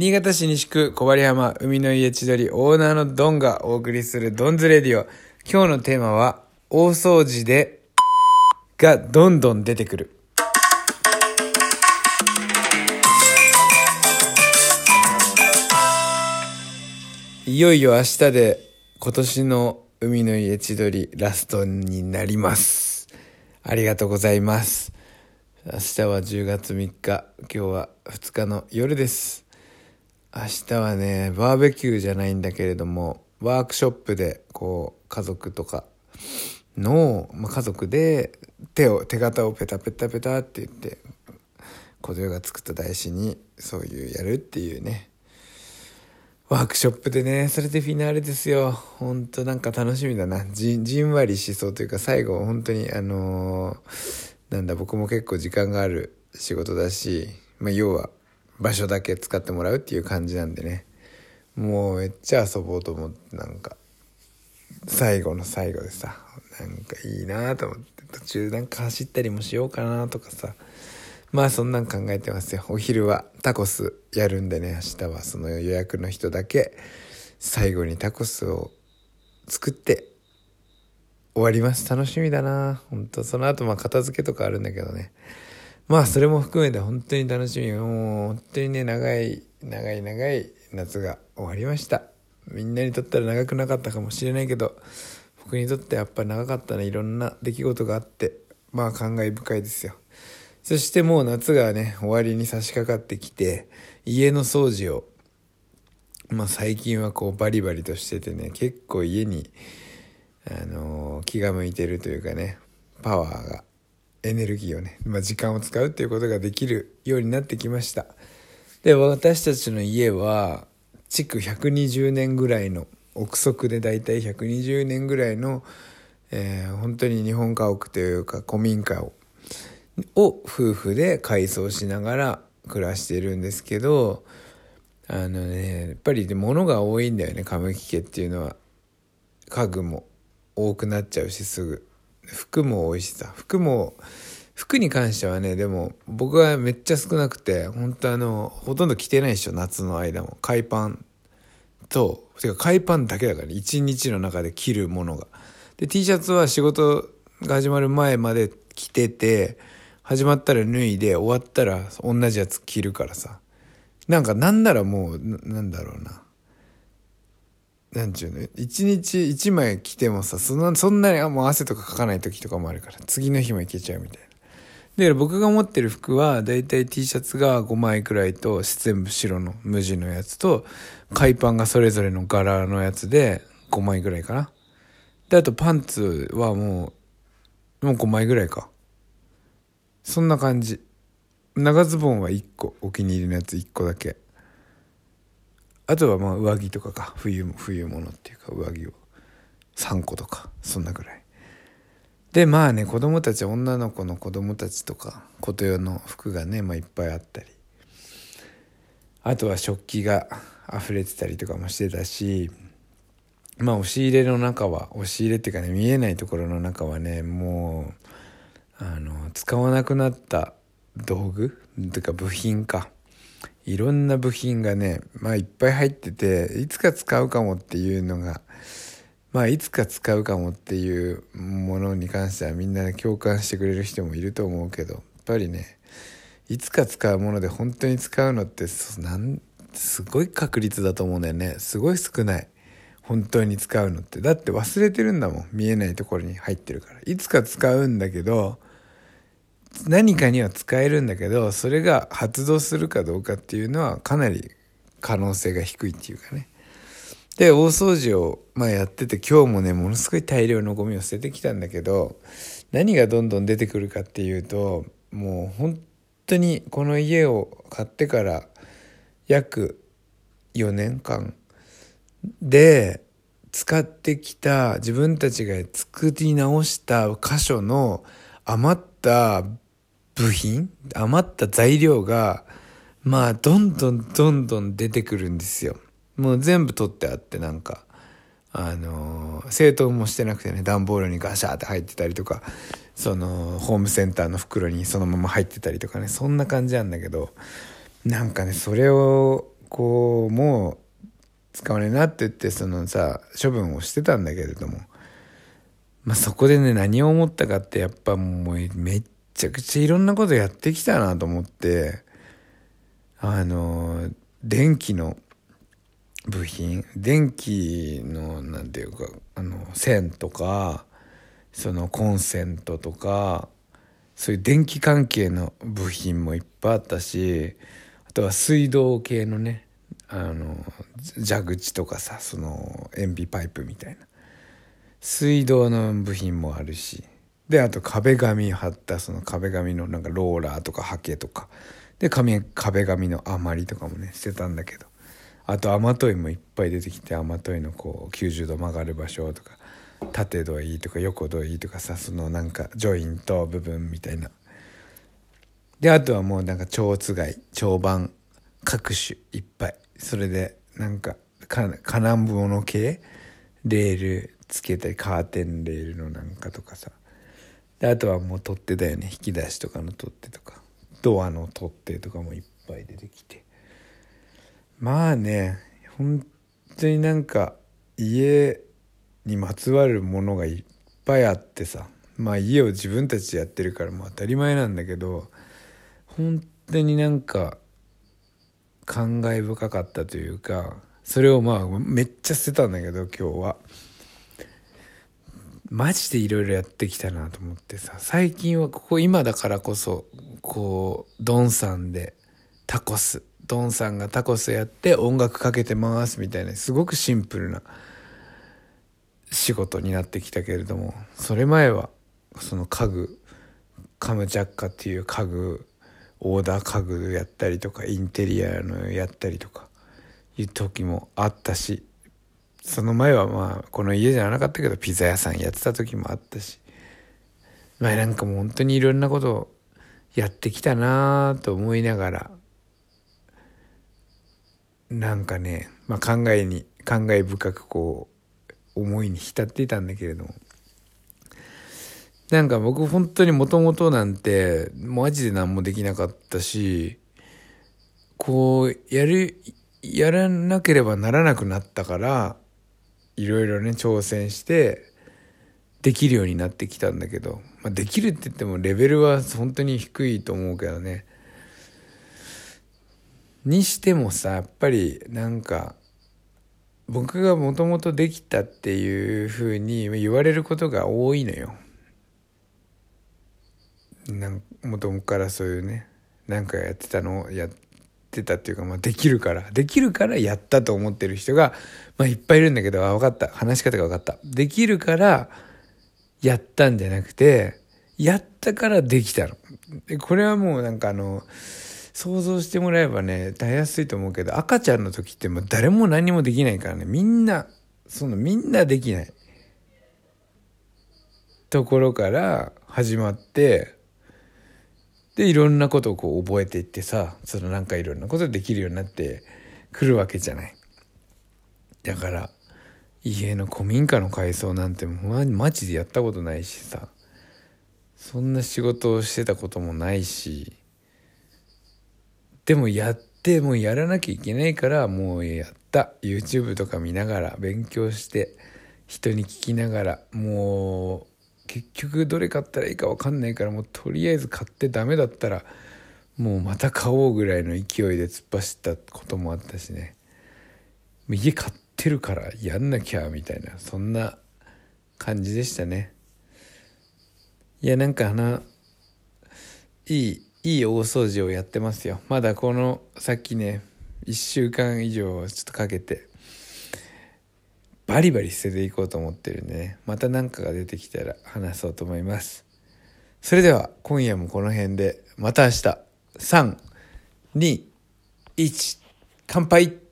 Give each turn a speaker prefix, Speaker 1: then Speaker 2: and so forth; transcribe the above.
Speaker 1: 新潟市西区小針浜海の家千鳥オーナーのドンがお送りするドンズレディオ。今日のテーマは大掃除でがどんどん出てくる。いよいよ明日で今年の海の家千鳥ラストになります。ありがとうございます。明日は10月3日、今日は2日の夜です。明日はね、バーベキューじゃないんだけれども、ワークショップでこう家族とかの、まあ、家族で手を、手形をペタペタペタって言って、小僧が作った台紙にそういうやるっていうね、ワークショップでね、それでフィナーレですよ。ほんとなんか楽しみだな。じじんわりしそうというか、最後本当にあのーなんだ、僕も結構時間がある仕事だし、まあ要は場所だけ使ってもらうっていう感じなんでね。もうめっちゃ遊ぼうと思って、なんか、最後の最後でさ、なんかいいなと思って、途中なんか走ったりもしようかなとかさ、まあそんなん考えてますよ。お昼はタコスやるんでね、明日はその予約の人だけ最後にタコスを作って終わります。楽しみだな本当その後まあ片付けとかあるんだけどね。まあそれも含めて本当に楽しみ。もう本当にね、長い、長い長い夏が終わりました。みんなにとったら長くなかったかもしれないけど、僕にとってやっぱ長かったね。いろんな出来事があって、まあ感慨深いですよ。そしてもう夏がね、終わりに差し掛かってきて、家の掃除を、まあ最近はこうバリバリとしててね、結構家に、あのー気が向いてるというかね、パワーが、エネルギーをね、まあ時間を使うっていうことができるようになってきました。で、私たちの家は、築120年ぐらいの、憶測でだいたい120年ぐらいの、えー本当に日本家屋というか古民家をを夫婦で改装しながら暮らしているんですけどあのねやっぱり物が多いんだよね。亀木家っていうのは。家具も多くなっちゃうしすぐ。服も多いしさ。服も服に関してはねでも僕はめっちゃ少なくて本当あのほとんど着てないでしょ夏の間も。海パンとてか海パンだけだからね。日の中で着るものが。で T シャツは仕事が始まる前まで着てて始まったら脱いで終わったら同じやつ着るからさ。なんかなんならもうななんだろうな。なんちゅうの？一日一枚着てもさそんなそんなにあもう汗とかかかない時とかもあるから次の日もいけちゃうみたいな。だから僕が持ってる服はだいたい T シャツが5枚くらいと全部白の無地のやつと海パンがそれぞれの柄のやつで5枚ぐらいかな。であとパンツはもうもう5枚ぐらいか。そんな感じ。長ズボンは1個お気に入りのやつ1個だけ。あとはまあ上着とかか。冬冬物っていうか上着を。3個とか。そんなぐらい。でまあね子供たち女の子の子供たちとか琴用の服がね、まあ、いっぱいあったり。あとは食器が溢れてたりとかもしてたしまあ押し入れの中は押し入れっていうかね見えないところの中はねもうあの使わなくなった道具？というか部品か。いろんな部品がねまあいっぱい入ってていつか使うかもっていうのがまあいつか使うかもっていうものに関してはみんな共感してくれる人もいると思うけどやっぱりねいつか使うもので本当に使うのってなんすごい確率だと思うんだよね。すごい少ない。本当に使うのって。だって忘れてるんだもん。見えないところに入ってるから。いつか使うんだけど何かには使えるんだけどそれが発動するかどうかっていうのはかなり可能性が低いっていうかね。で大掃除を、まあ、やってて今日もねものすごい大量のゴミを捨ててきたんだけど何がどんどん出てくるかっていうともう本当にこの家を買ってから約4年間で使ってきた自分たちが作り直した箇所の余った部品？余った材料がまあどんどんどんどん出てくるんですよ。もう全部取ってあってなんかあの整頓もしてなくてね段ボールにガシャーって入ってたりとかそのホームセンターの袋にそのまま入ってたりとかねそんな感じなんだけどなんかねそれをこうもう使わねえなって言ってそのさ処分をしてたんだけれどもまあそこでね何を思ったかってやっぱもうめっちゃくちゃいろんなことやってきたなと思ってあの電気の部品電気の何ていうかあの線とかそのコンセントとかそういう電気関係の部品もいっぱいあったしあとは水道系のねあの蛇口とかさその塩ビパイプみたいな。水道の部品もあるし。であと壁紙貼ったその壁紙のなんかローラーとかハケとか。で壁紙の余りとかもねしてたんだけど。あと雨戸いもいっぱい出てきて雨戸いのこう90度曲がる場所とか。縦度いいとか横度いいとかさそのなんかジョイント部分みたいな。であとはもうなんか蝶つがい蝶番各種いっぱい。それでなんか金物系？レールつけたりカーテンレールのなんかとかさ。であとはもう取っ手だよね。引き出しとかの取っ手とか。ドアの取っ手とかもいっぱい出てきて。まあね本当になんか家にまつわるものがいっぱいあってさ。まあ家を自分たちでやってるからもう当たり前なんだけど本当になんか感慨深かったというかそれをまあめっちゃ捨てたんだけど今日は。マジでいろいろやってきたなと思ってさ。最近はここ今だからこそこうドンさんでタコス。ドンさんがタコスやって音楽かけてますみたいなすごくシンプルな仕事になってきたけれどもそれ前はその家具カムチャッカっていう家具オーダー家具やったりとかインテリアのやったりとかいう時もあったしその前はまあこの家じゃなかったけどピザ屋さんやってた時もあったし。まあなんかもう本当にいろんなことやってきたなと思いながら。なんかね、まあ、考えに考え深くこう思いに浸っていたんだけれども。なんか僕本当にもともとなんてマジで何もできなかったしこうやるやらなければならなくなったからいろいろね挑戦してできるようになってきたんだけど、まあ、できるって言ってもレベルは本当に低いと思うけどねにしてもさやっぱりなんか僕がもともとできたっていうふうに言われることが多いのよ。なんもともからそういうねなんかやってたのやってってたっていうか、まあ、できるからできるからやったと思ってる人が、まあ、いっぱいいるんだけどあ分かった。話し方が分かった。できるからやったんじゃなくてやったからできたの。でこれはもうなんかあの想像してもらえばねたやすいと思うけど赤ちゃんの時ってもう誰も何もできないからね。みんなそのみんなできない。ところから始まってでいろんなことをこう覚えていってさそのなんかいろんなことできるようになってくるわけじゃない。だから家の古民家の改装なんてマジでやったことないしさ。そんな仕事をしてたこともないし。でもやってもうやらなきゃいけないからもうやった。YouTube とか見ながら勉強して人に聞きながらもう結局どれ買ったらいいか分かんないからもうとりあえず買ってダメだったらもうまた買おうぐらいの勢いで突っ走ったこともあったしね。家買ってるからやんなきゃみたいなそんな感じでしたね。いやなんかあのいいいい大掃除をやってますよ。まだこのさっきね1週間以上ちょっとかけてバリバリ捨てていこうと思ってるんでね。また何かが出てきたら話そうと思います。それでは今夜もこの辺で。また明日。321乾杯。